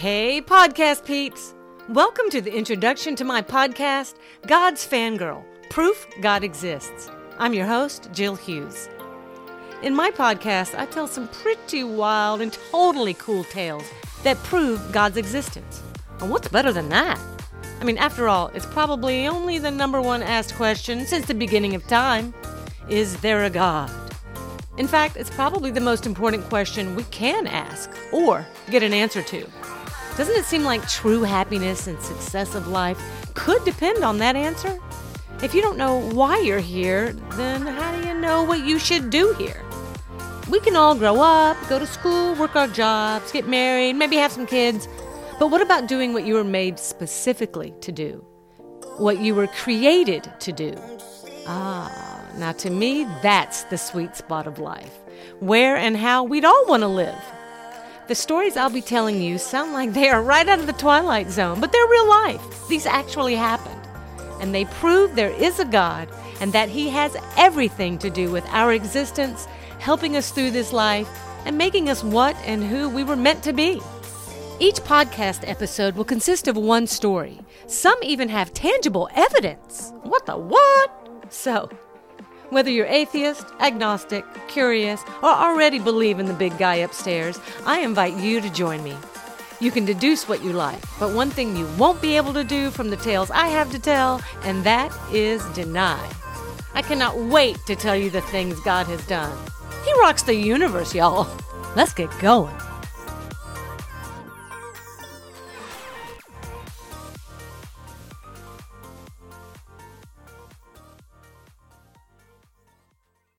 Hey, podcast peeps! Welcome to the introduction to my podcast, God's Fangirl Proof God Exists. I'm your host, Jill Hughes. In my podcast, I tell some pretty wild and totally cool tales that prove God's existence. And what's better than that? I mean, after all, it's probably only the number one asked question since the beginning of time Is there a God? In fact, it's probably the most important question we can ask or get an answer to. Doesn't it seem like true happiness and success of life could depend on that answer? If you don't know why you're here, then how do you know what you should do here? We can all grow up, go to school, work our jobs, get married, maybe have some kids. But what about doing what you were made specifically to do? What you were created to do? Ah, now to me, that's the sweet spot of life. Where and how we'd all want to live. The stories I'll be telling you sound like they are right out of the Twilight Zone, but they're real life. These actually happened. And they prove there is a God and that He has everything to do with our existence, helping us through this life, and making us what and who we were meant to be. Each podcast episode will consist of one story. Some even have tangible evidence. What the what? So, whether you're atheist, agnostic, curious, or already believe in the big guy upstairs, I invite you to join me. You can deduce what you like, but one thing you won't be able to do from the tales I have to tell, and that is deny. I cannot wait to tell you the things God has done. He rocks the universe, y'all. Let's get going.